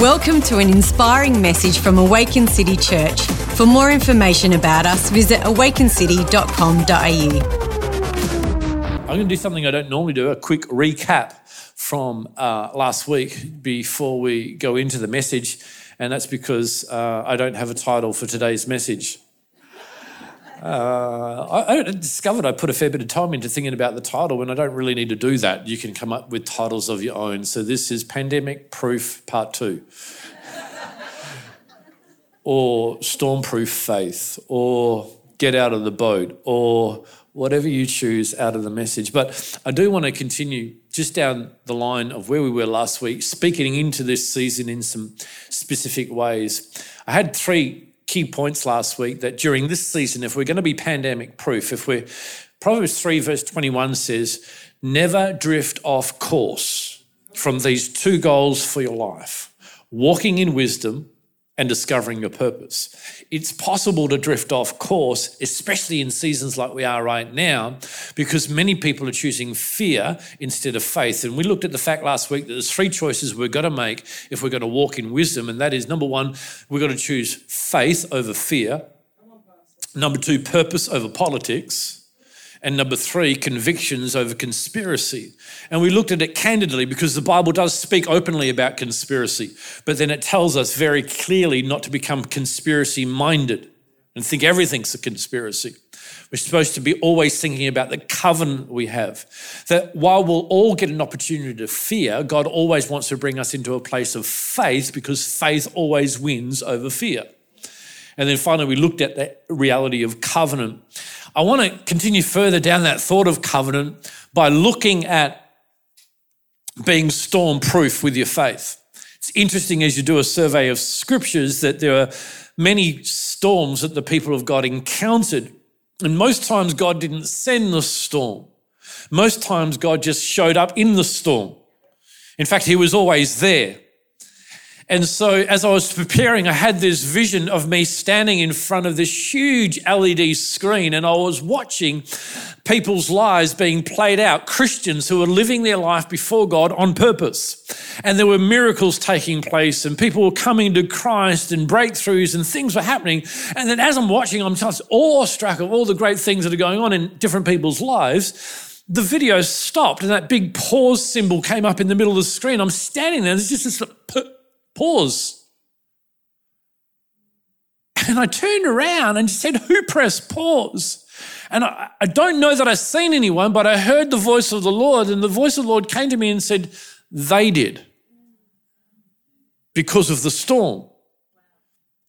Welcome to an inspiring message from Awaken City Church. For more information about us, visit awakencity.com.au. I'm going to do something I don't normally do a quick recap from uh, last week before we go into the message. And that's because uh, I don't have a title for today's message. Uh, I, I, discovered I put a fair bit of time into thinking about the title when I don't really need to do that. You can come up with titles of your own. So this is Pandemic Proof Part 2. or Stormproof Faith, or Get Out of the Boat, or whatever you choose out of the message. But I do want to continue just down the line of where we were last week, speaking into this season in some specific ways. I had three key points last week that during this season, if we're going to be pandemic proof, if we're, Proverbs 3, verse 21 says, never drift off course from these two goals for your life. Walking in wisdom and discovering your purpose. It's possible to drift off course, especially in seasons like we are right now, because many people are choosing fear instead of faith. And we looked at the fact last week that there's three choices we're going to make if we're going to walk in wisdom. And that is number one, we've got to choose faith over fear. Number two, purpose over politics. And number three, convictions over conspiracy. And we looked at it candidly because the Bible does speak openly about conspiracy, but then it tells us very clearly not to become conspiracy minded and think everything's a conspiracy. We're supposed to be always thinking about the covenant we have. That while we'll all get an opportunity to fear, God always wants to bring us into a place of faith because faith always wins over fear. And then finally, we looked at the reality of covenant. I want to continue further down that thought of covenant by looking at being storm proof with your faith. It's interesting as you do a survey of scriptures that there are many storms that the people of God encountered. And most times, God didn't send the storm. Most times, God just showed up in the storm. In fact, He was always there. And so, as I was preparing, I had this vision of me standing in front of this huge LED screen, and I was watching people's lives being played out, Christians who were living their life before God on purpose. And there were miracles taking place, and people were coming to Christ, and breakthroughs, and things were happening. And then, as I'm watching, I'm just awestruck of all the great things that are going on in different people's lives the video stopped and that big pause symbol came up in the middle of the screen. I'm standing there, and there's just this Pause. And I turned around and said, Who pressed pause? And I, I, don't know that I've seen anyone, but I heard the voice of the Lord, and the voice of the Lord came to me and said, They did because of the storm.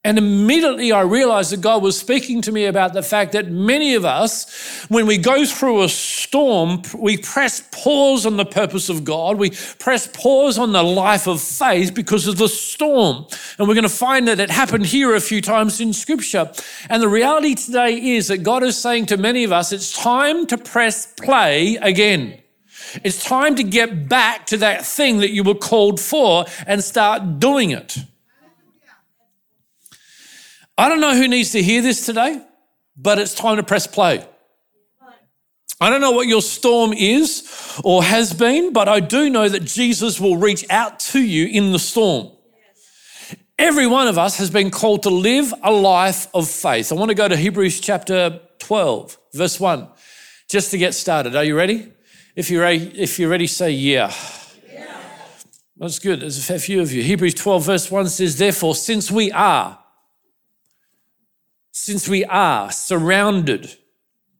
And immediately I realized that God was speaking to me about the fact that many of us, when we go through a storm, we press pause on the purpose of God. We press pause on the life of faith because of the storm. And we're going to find that it happened here a few times in scripture. And the reality today is that God is saying to many of us, it's time to press play again. It's time to get back to that thing that you were called for and start doing it. I don't know who needs to hear this today, but it's time to press play. I don't know what your storm is or has been, but I do know that Jesus will reach out to you in the storm. Every one of us has been called to live a life of faith. I want to go to Hebrews chapter 12, verse 1, just to get started. Are you ready? If you're ready, if you're ready say yeah. yeah. That's good. There's a fair few of you. Hebrews 12, verse 1 says, Therefore, since we are since we are surrounded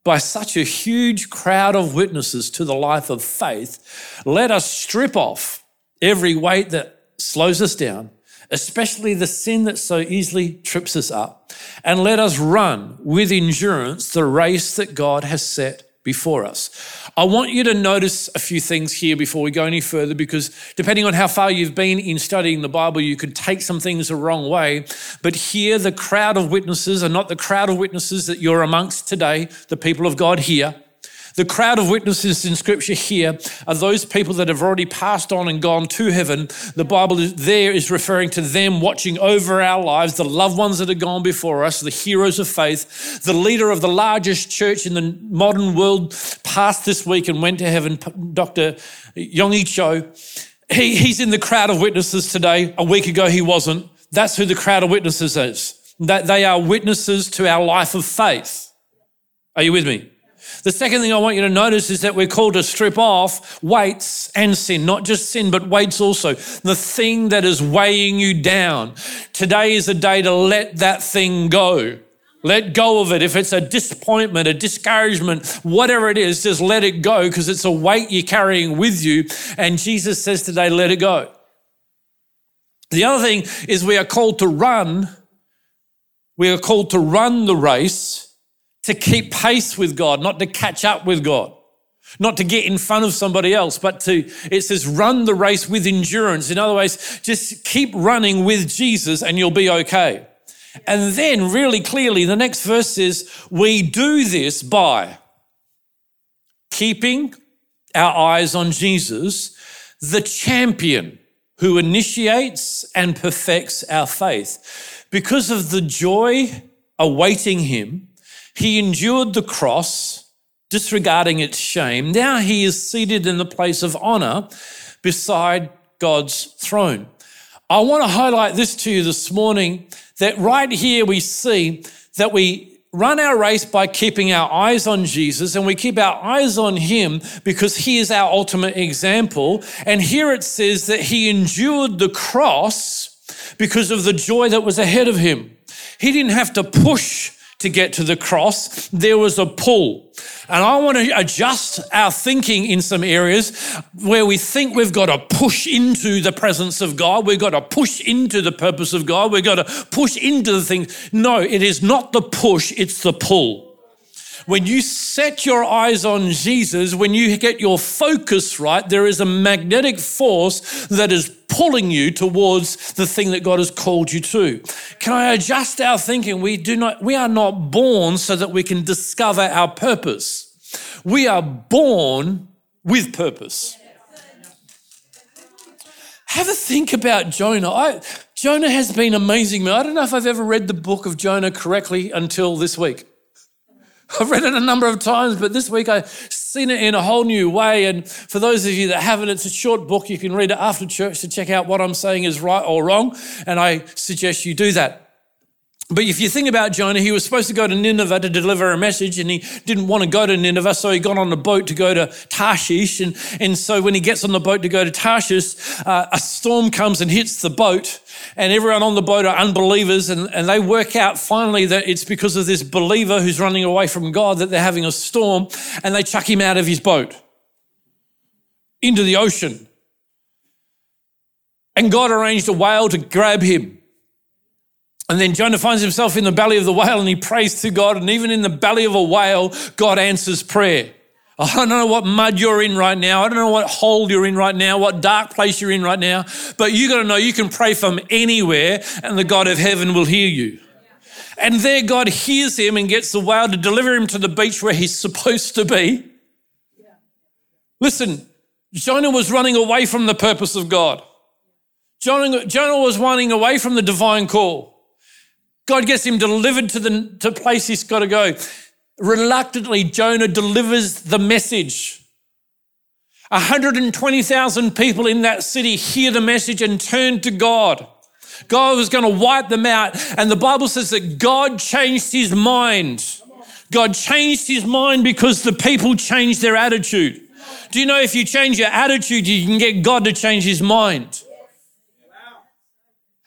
by such a huge crowd of witnesses to the life of faith, let us strip off every weight that slows us down, especially the sin that so easily trips us up, and let us run with endurance the race that God has set before us. I want you to notice a few things here before we go any further because depending on how far you've been in studying the Bible, you could take some things the wrong way. But here, the crowd of witnesses are not the crowd of witnesses that you're amongst today, the people of God here. The crowd of witnesses in scripture here are those people that have already passed on and gone to heaven. The Bible there is referring to them watching over our lives, the loved ones that have gone before us, the heroes of faith. The leader of the largest church in the modern world passed this week and went to heaven, Dr. Yonggi Cho he, he's in the crowd of witnesses today. A week ago, he wasn't. That's who the crowd of witnesses is. That they are witnesses to our life of faith. Are you with me? The second thing I want you to notice is that we're called to strip off weights and sin, not just sin, but weights also. The thing that is weighing you down. Today is a day to let that thing go. Let go of it. If it's a disappointment, a discouragement, whatever it is, just let it go because it's a weight you're carrying with you. And Jesus says today, let it go. The other thing is we are called to run. We are called to run the race to keep pace with God, not to catch up with God, not to get in front of somebody else, but to, it says, run the race with endurance. In other words, just keep running with Jesus and you'll be okay. And then, really clearly, the next verse is, we do this by keeping our eyes on Jesus, the champion who initiates and perfects our faith. Because of the joy awaiting him, he endured the cross, disregarding its shame. Now he is seated in the place of honor beside God's throne. I want to highlight this to you this morning that right here we see that we run our race by keeping our eyes on Jesus and we keep our eyes on him because he is our ultimate example. And here it says that he endured the cross because of the joy that was ahead of him. He didn't have to push to get to the cross, there was a pull. And I want to adjust our thinking in some areas where we think we've got to push into the presence of God. We've got to push into the purpose of God. We've got to push into the things. No, it is not the push, it's the pull. When you set your eyes on Jesus, when you get your focus right, there is a magnetic force that is pulling you towards the thing that God has called you to. Can I adjust our thinking? We do not we are not born so that we can discover our purpose. We are born with purpose. Have a think about Jonah. I, Jonah has been amazing. I don't know if I've ever read the book of Jonah correctly until this week. I've read it a number of times, but this week I've seen it in a whole new way. And for those of you that haven't, it's a short book. You can read it after church to check out what I'm saying is right or wrong. And I suggest you do that. But if you think about Jonah, he was supposed to go to Nineveh to deliver a message and he didn't want to go to Nineveh. So he got on a boat to go to Tarshish. And, and so when he gets on the boat to go to Tarshish, uh, a storm comes and hits the boat and everyone on the boat are unbelievers. And, and they work out finally that it's because of this believer who's running away from God that they're having a storm and they chuck him out of his boat into the ocean. And God arranged a whale to grab him. And then Jonah finds himself in the belly of the whale and he prays to God. And even in the belly of a whale, God answers prayer. Oh, I don't know what mud you're in right now. I don't know what hole you're in right now, what dark place you're in right now. But you got to know you can pray from anywhere and the God of heaven will hear you. And there God hears him and gets the whale to deliver him to the beach where he's supposed to be. Listen, Jonah was running away from the purpose of God. Jonah, Jonah was running away from the divine call. God gets him delivered to the to place he's got to go. Reluctantly, Jonah delivers the message. 120,000 people in that city hear the message and turn to God. God was going to wipe them out. And the Bible says that God changed his mind. God changed his mind because the people changed their attitude. Do you know if you change your attitude, you can get God to change his mind?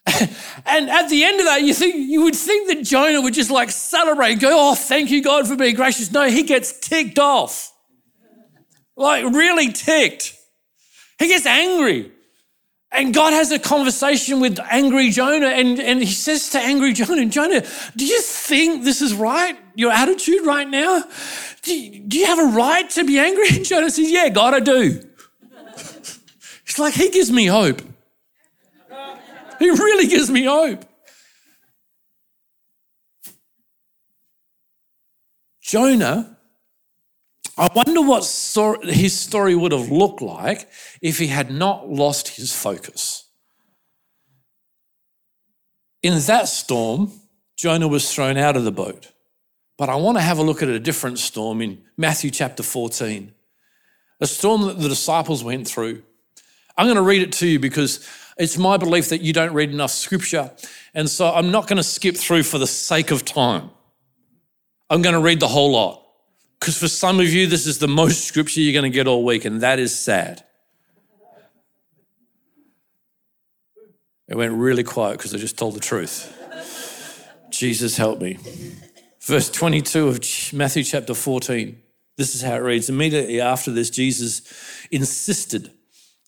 and at the end of that, you think you would think that Jonah would just like celebrate, go, "Oh, thank you, God, for being gracious." No, he gets ticked off, like really ticked. He gets angry, and God has a conversation with angry Jonah, and, and he says to angry Jonah, "Jonah, do you think this is right? Your attitude right now? Do you, do you have a right to be angry?" And Jonah says, "Yeah, God, I do." It's like he gives me hope. He really gives me hope. Jonah, I wonder what his story would have looked like if he had not lost his focus. In that storm, Jonah was thrown out of the boat. But I want to have a look at a different storm in Matthew chapter 14. A storm that the disciples went through I'm going to read it to you because it's my belief that you don't read enough scripture. And so I'm not going to skip through for the sake of time. I'm going to read the whole lot. Because for some of you, this is the most scripture you're going to get all week, and that is sad. It went really quiet because I just told the truth. Jesus help me. Verse 22 of Matthew chapter 14. This is how it reads. Immediately after this, Jesus insisted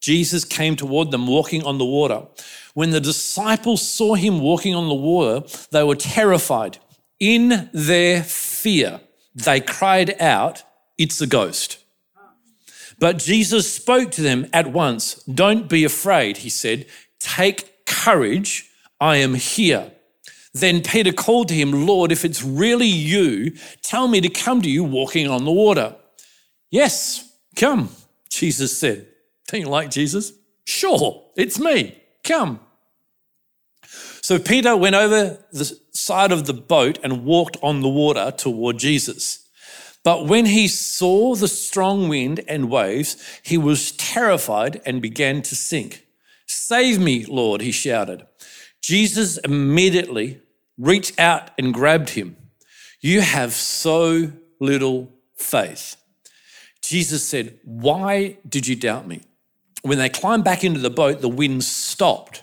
Jesus came toward them walking on the water. When the disciples saw him walking on the water, they were terrified. In their fear, they cried out, It's a ghost. But Jesus spoke to them at once. Don't be afraid, he said. Take courage. I am here. Then Peter called to him, Lord, if it's really you, tell me to come to you walking on the water. Yes, come, Jesus said. Don't you like Jesus? Sure, it's me. Come. So Peter went over the side of the boat and walked on the water toward Jesus. But when he saw the strong wind and waves, he was terrified and began to sink. Save me, Lord, he shouted. Jesus immediately reached out and grabbed him. You have so little faith. Jesus said, Why did you doubt me? When they climbed back into the boat, the wind stopped.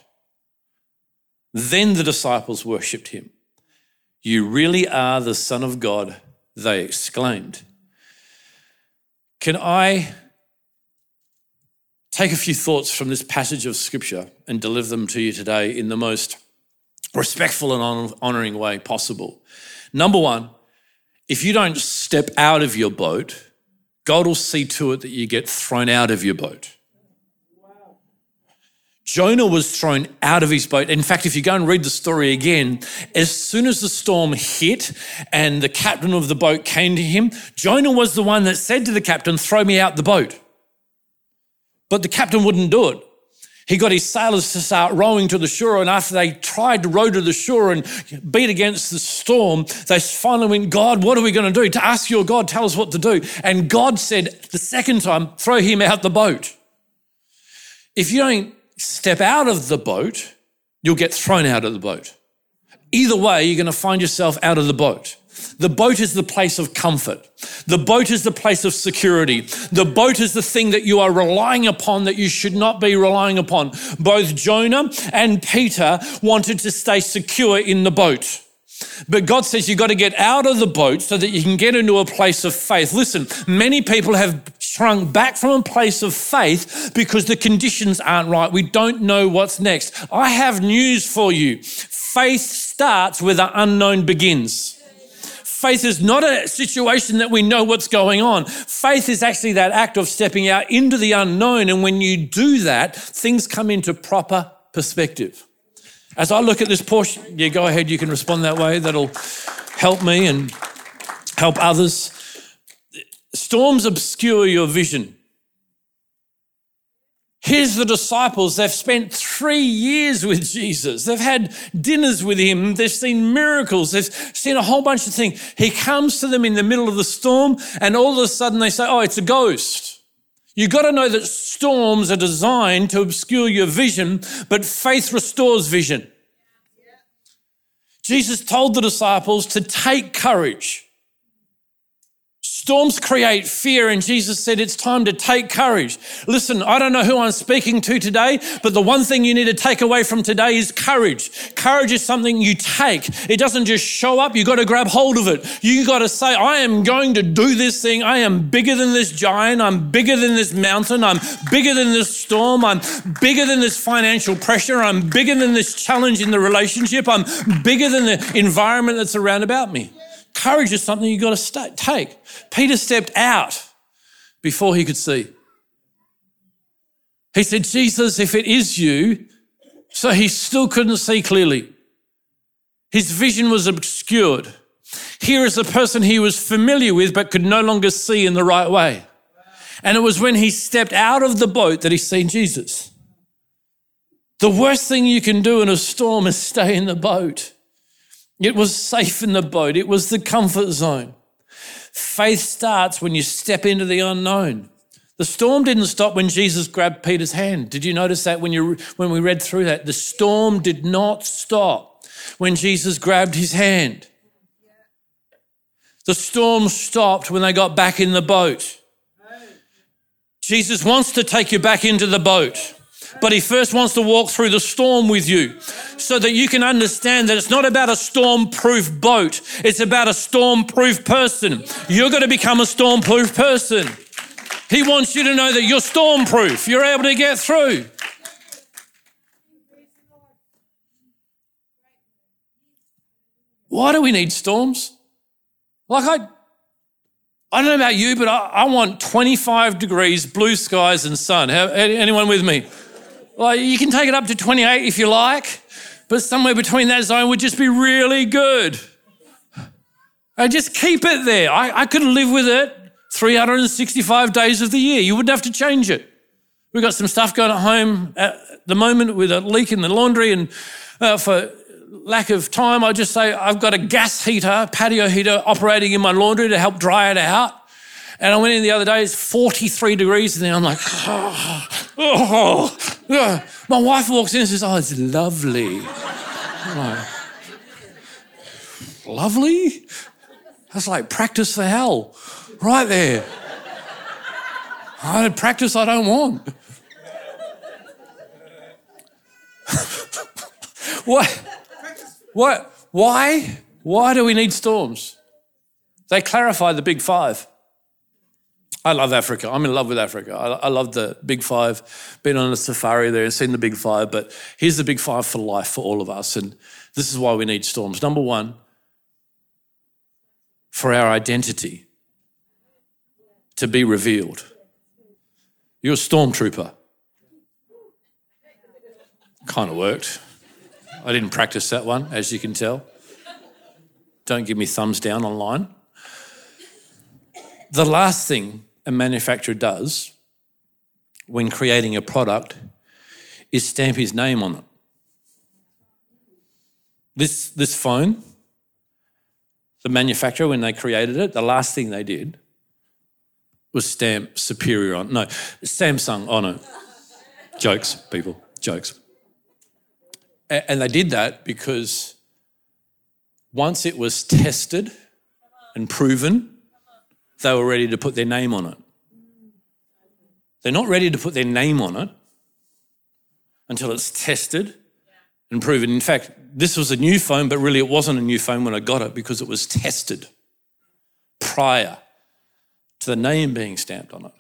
Then the disciples worshipped him. You really are the Son of God, they exclaimed. Can I take a few thoughts from this passage of Scripture and deliver them to you today in the most respectful and honoring way possible. Number one, if you don't step out of your boat, God will see to it that you get thrown out of your boat. Jonah was thrown out of his boat. In fact, if you go and read the story again, as soon as the storm hit and the captain of the boat came to him, Jonah was the one that said to the captain, Throw me out the boat. But the captain wouldn't do it. He got his sailors to start rowing to the shore, and after they tried to row to the shore and beat against the storm, they finally went, God, what are we going to do? To ask your God, tell us what to do. And God said the second time, throw him out the boat. If you don't step out of the boat, you'll get thrown out of the boat. Either way, you're going to find yourself out of the boat. The boat is the place of comfort. The boat is the place of security. The boat is the thing that you are relying upon that you should not be relying upon. Both Jonah and Peter wanted to stay secure in the boat. But God says you've got to get out of the boat so that you can get into a place of faith. Listen, many people have shrunk back from a place of faith because the conditions aren't right. We don't know what's next. I have news for you. Faith starts where the unknown begins. Faith is not a situation that we know what's going on. Faith is actually that act of stepping out into the unknown. And when you do that, things come into proper perspective. As I look at this portion, yeah, go ahead, you can respond that way. That'll help me and help others. Storms obscure your vision. Here's the disciples. They've spent three years with Jesus. They've had dinners with him. They've seen miracles. They've seen a whole bunch of things. He comes to them in the middle of the storm, and all of a sudden they say, Oh, it's a ghost. You've got to know that storms are designed to obscure your vision, but faith restores vision. Jesus told the disciples to take courage. Storms create fear, and Jesus said it's time to take courage. Listen, I don't know who I'm speaking to today, but the one thing you need to take away from today is courage. Courage is something you take. It doesn't just show up, you got to grab hold of it. You got to say, I am going to do this thing. I am bigger than this giant. I'm bigger than this mountain. I'm bigger than this storm. I'm bigger than this financial pressure. I'm bigger than this challenge in the relationship. I'm bigger than the environment that's around about me. Courage is something you've got to st- take. Peter stepped out before he could see. He said, Jesus, if it is you, so he still couldn't see clearly. His vision was obscured. Here is a person he was familiar with but could no longer see in the right way. And it was when he stepped out of the boat that he seen Jesus. The worst thing you can do in a storm is stay in the boat. It was safe in the boat. It was the comfort zone. Faith starts when you step into the unknown. The storm didn't stop when Jesus grabbed Peter's hand. Did you notice that when, you, when we read through that? The storm did not stop when Jesus grabbed his hand. The storm stopped when they got back in the boat. Jesus wants to take you back into the boat, but he first wants to walk through the storm with you so that you can understand that it's not about a storm proof boat, it's about a storm proof person. You're going to become a storm proof person. He wants you to know that you're storm proof, you're able to get through. Why do we need storms? Like I, I don't know about you, but I, I want 25 degrees, blue skies, and sun. Anyone with me? Like you can take it up to 28 if you like, but somewhere between that zone would just be really good. And just keep it there. I, I could live with it 365 days of the year. You wouldn't have to change it. We've got some stuff going at home at the moment with a leak in the laundry, and uh, for lack of time, I just say I've got a gas heater, patio heater operating in my laundry to help dry it out. And I went in the other day, it's 43 degrees, and then I'm like, oh, oh, my wife walks in and says, Oh, it's lovely. Like, lovely? That's like practice for hell, right there. I practice I don't want. what? What? Why? Why do we need storms? They clarify the big five. I love Africa. I'm in love with Africa. I, I love the big five. Been on a safari there and seen the big five, but here's the big five for life for all of us. And this is why we need storms. Number one, for our identity to be revealed. You're a stormtrooper. Kind of worked. I didn't practice that one, as you can tell. Don't give me thumbs down online. The last thing a manufacturer does when creating a product is stamp his name on it. This, this phone, the manufacturer, when they created it, the last thing they did was stamp Superior on. No, Samsung on it. Jokes, people, jokes. And they did that because once it was tested and proven, they were ready to put their name on it. They're not ready to put their name on it until it's tested and proven. In fact, this was a new phone, but really it wasn't a new phone when I got it because it was tested prior to the name being stamped on it.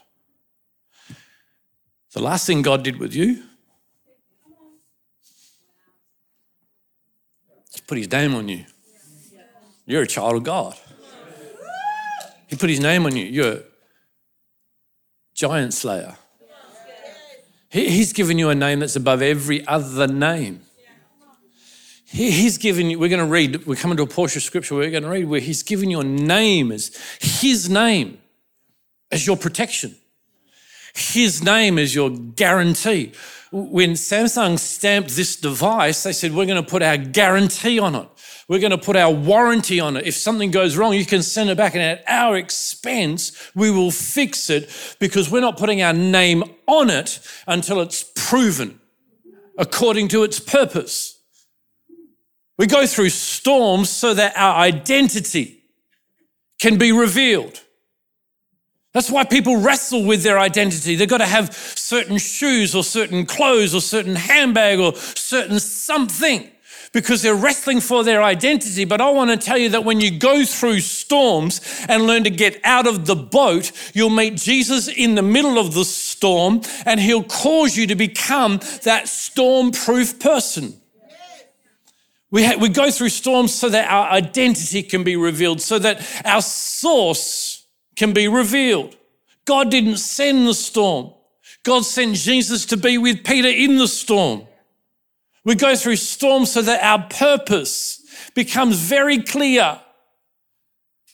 The last thing God did with you put his name on you. You're a child of God. He put his name on you. You're a giant slayer. he's given you a name that's above every other name. he's given you, we're going to read, we're coming to a portion of scripture we're going to read where he's given your name as his name as your protection. His name is your guarantee when Samsung stamped this device, they said, We're going to put our guarantee on it. We're going to put our warranty on it. If something goes wrong, you can send it back, and at our expense, we will fix it because we're not putting our name on it until it's proven according to its purpose. We go through storms so that our identity can be revealed. That's why people wrestle with their identity. They've got to have certain shoes or certain clothes or certain handbag or certain something because they're wrestling for their identity. But I want to tell you that when you go through storms and learn to get out of the boat, you'll meet Jesus in the middle of the storm and he'll cause you to become that storm proof person. We, ha- we go through storms so that our identity can be revealed, so that our source can be revealed. God didn't send the storm. God sent Jesus to be with Peter in the storm. We go through storms so that our purpose becomes very clear.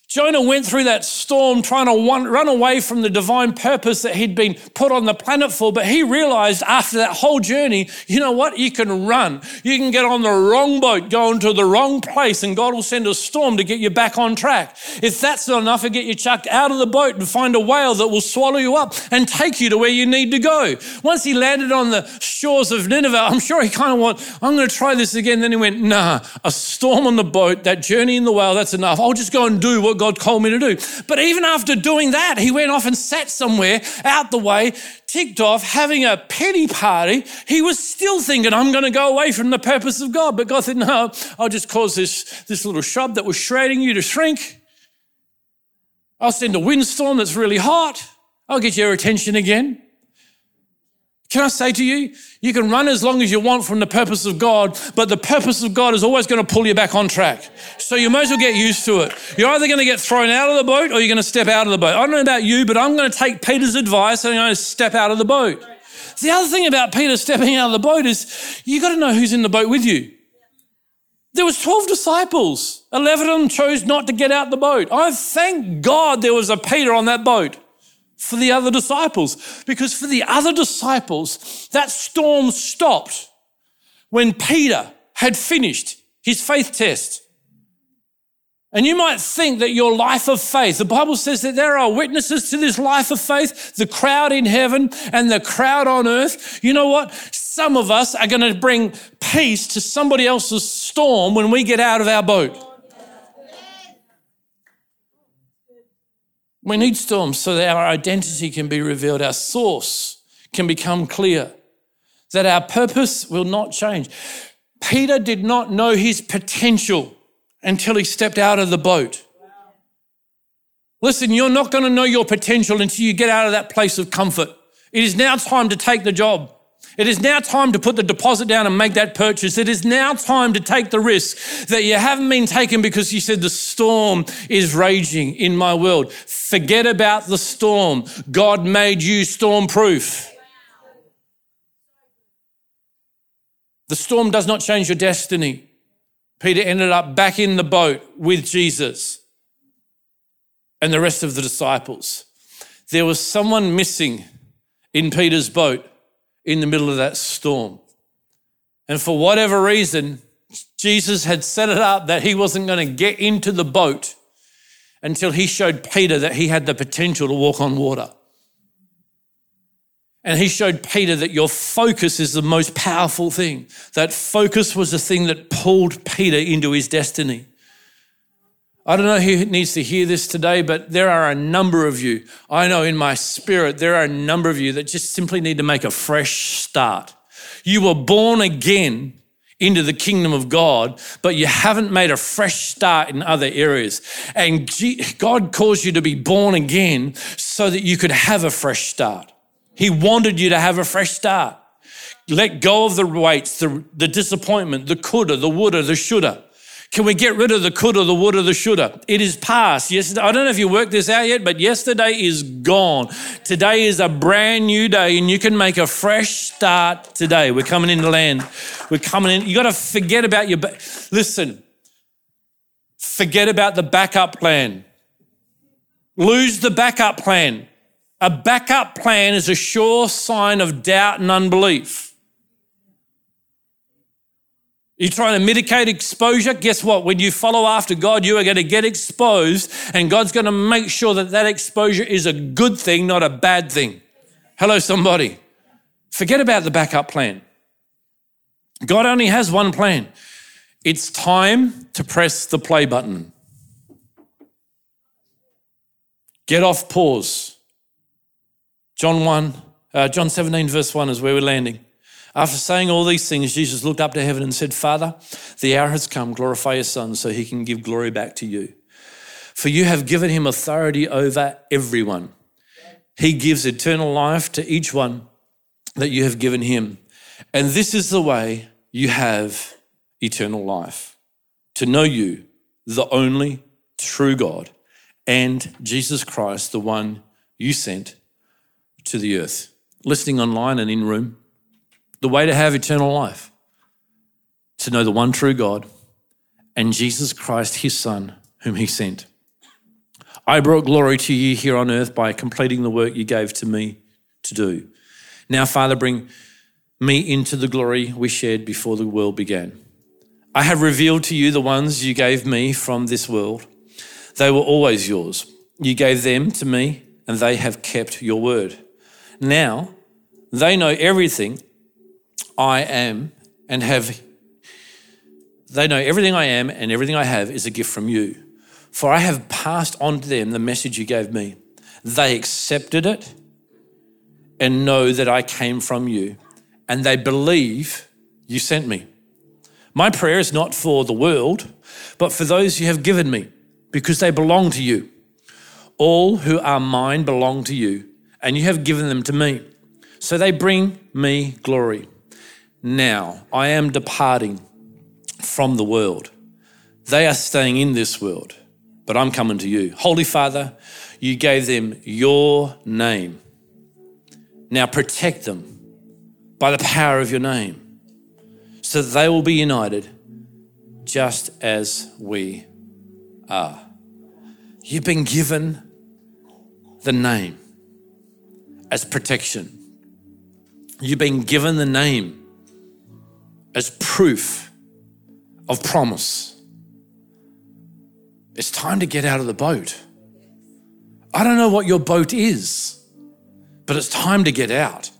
Jonah went through that storm trying to run away from the divine purpose that he'd been put on the planet for, but he realized after that whole journey, you know what? You can run. You can get on the wrong boat, go into the wrong place, and God will send a storm to get you back on track. If that's not enough, to get you chucked out of the boat and find a whale that will swallow you up and take you to where you need to go. Once he landed on the shores of Nineveh, I'm sure he kind of went, I'm going to try this again. Then he went, nah, a storm on the boat, that journey in the whale, that's enough. I'll just go and do what God called me to do. But even after doing that, he went off and sat somewhere out the way, ticked off, having a pity party. He was still thinking, I'm going to go away from the purpose of God. But God said, No, I'll just cause this, this little shrub that was shredding you to shrink. I'll send a windstorm that's really hot. I'll get your attention again. Can I say to you, you can run as long as you want from the purpose of God, but the purpose of God is always going to pull you back on track. So you might as well get used to it. You're either going to get thrown out of the boat or you're going to step out of the boat. I don't know about you, but I'm going to take Peter's advice and I'm going to step out of the boat. The other thing about Peter stepping out of the boat is you've got to know who's in the boat with you. There was 12 disciples. 11 of them chose not to get out the boat. I thank God there was a Peter on that boat for the other disciples. Because for the other disciples, that storm stopped when Peter had finished his faith test. And you might think that your life of faith, the Bible says that there are witnesses to this life of faith, the crowd in heaven and the crowd on earth. You know what? Some of us are going to bring peace to somebody else's storm when we get out of our boat. We need storms so that our identity can be revealed, our source can become clear, that our purpose will not change. Peter did not know his potential until he stepped out of the boat. Listen, you're not going to know your potential until you get out of that place of comfort. It is now time to take the job. It is now time to put the deposit down and make that purchase. It is now time to take the risk that you haven't been taken because you said the storm is raging in my world. Forget about the storm. God made you storm proof. The storm does not change your destiny. Peter ended up back in the boat with Jesus and the rest of the disciples. There was someone missing in Peter's boat in the middle of that storm. And for whatever reason, Jesus had set it up that he wasn't going to get into the boat until he showed Peter that he had the potential to walk on water. And he showed Peter that your focus is the most powerful thing. That focus was the thing that pulled Peter into his destiny. I don't know who needs to hear this today, but there are a number of you. I know in my spirit, there are a number of you that just simply need to make a fresh start. You were born again into the kingdom of God, but you haven't made a fresh start in other areas. And God caused you to be born again so that you could have a fresh start. He wanted you to have a fresh start. Let go of the weights, the, the disappointment, the coulda, the woulda, the shoulda. Can we get rid of the coulda, the woulda, the shoulda? It is past. Yes, I don't know if you worked this out yet, but yesterday is gone. Today is a brand new day, and you can make a fresh start today. We're coming into land. We're coming in. You got to forget about your. Ba- Listen, forget about the backup plan. Lose the backup plan. A backup plan is a sure sign of doubt and unbelief. You're trying to mitigate exposure. Guess what? When you follow after God, you are going to get exposed, and God's going to make sure that that exposure is a good thing, not a bad thing. Hello, somebody. Forget about the backup plan. God only has one plan. It's time to press the play button. Get off pause. John 1, uh, John 17, verse 1 is where we're landing. After saying all these things, Jesus looked up to heaven and said, Father, the hour has come, glorify your Son so he can give glory back to you. For you have given him authority over everyone. He gives eternal life to each one that you have given him. And this is the way you have eternal life to know you, the only true God, and Jesus Christ, the one you sent to the earth. Listening online and in room, the way to have eternal life, to know the one true God and Jesus Christ, his Son, whom he sent. I brought glory to you here on earth by completing the work you gave to me to do. Now, Father, bring me into the glory we shared before the world began. I have revealed to you the ones you gave me from this world. They were always yours. You gave them to me, and they have kept your word. Now, they know everything I am and have they know everything I am and everything I have is a gift from you. For I have passed on to them the message you gave me. They accepted it and know that I came from you, and they believe you sent me. My prayer is not for the world, but for those you have given me, because they belong to you. All who are mine belong to you, and you have given them to me. So they bring me glory. Now I am departing from the world. They are staying in this world, but I'm coming to you. Holy Father, you gave them your name. Now protect them by the power of your name so that they will be united just as we are. You've been given the name as protection. You've been given the name as proof of promise. It's time to get out of the boat. I don't know what your boat is, but it's time to get out.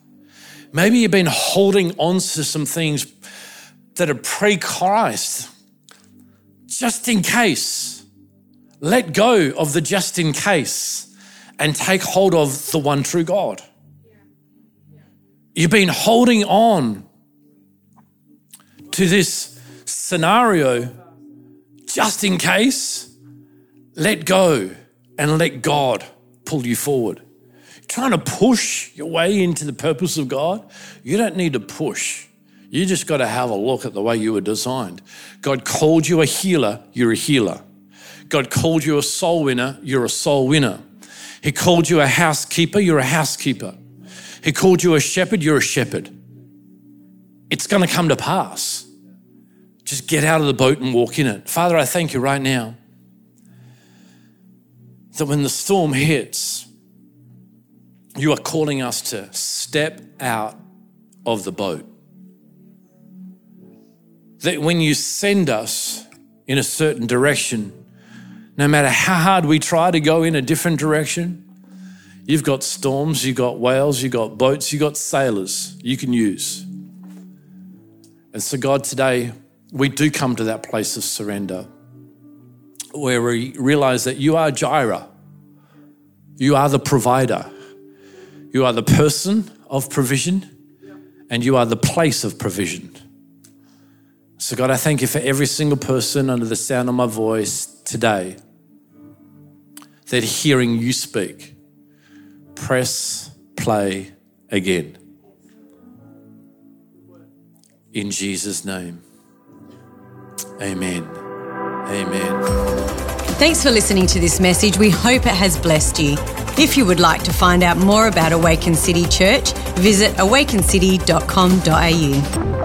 Maybe you've been holding on to some things that are pre Christ, just in case. Let go of the just in case and take hold of the one true God. You've been holding on to this scenario, just in case, let go and let God pull you forward. trying to push your way into the purpose of God, you don't need to push. You just got to have a look at the way you were designed. God called you a healer, you're a healer. God called you a soul winner, you're a soul winner. He called you a housekeeper, you're a housekeeper. He called you a shepherd, you're a shepherd. It's going to come to pass. Just get out of the boat and walk in it. Father, I thank you right now that when the storm hits, you are calling us to step out of the boat. That when you send us in a certain direction, no matter how hard we try to go in a different direction, you've got storms, you've got whales, you've got boats, you've got sailors you can use. And so, God, today, we do come to that place of surrender where we realize that you are Jireh, you are the provider, you are the person of provision, and you are the place of provision. So, God, I thank you for every single person under the sound of my voice today that hearing you speak, press play again. In Jesus' name. Amen. Amen. Thanks for listening to this message. We hope it has blessed you. If you would like to find out more about Awaken City Church, visit awakencity.com.au.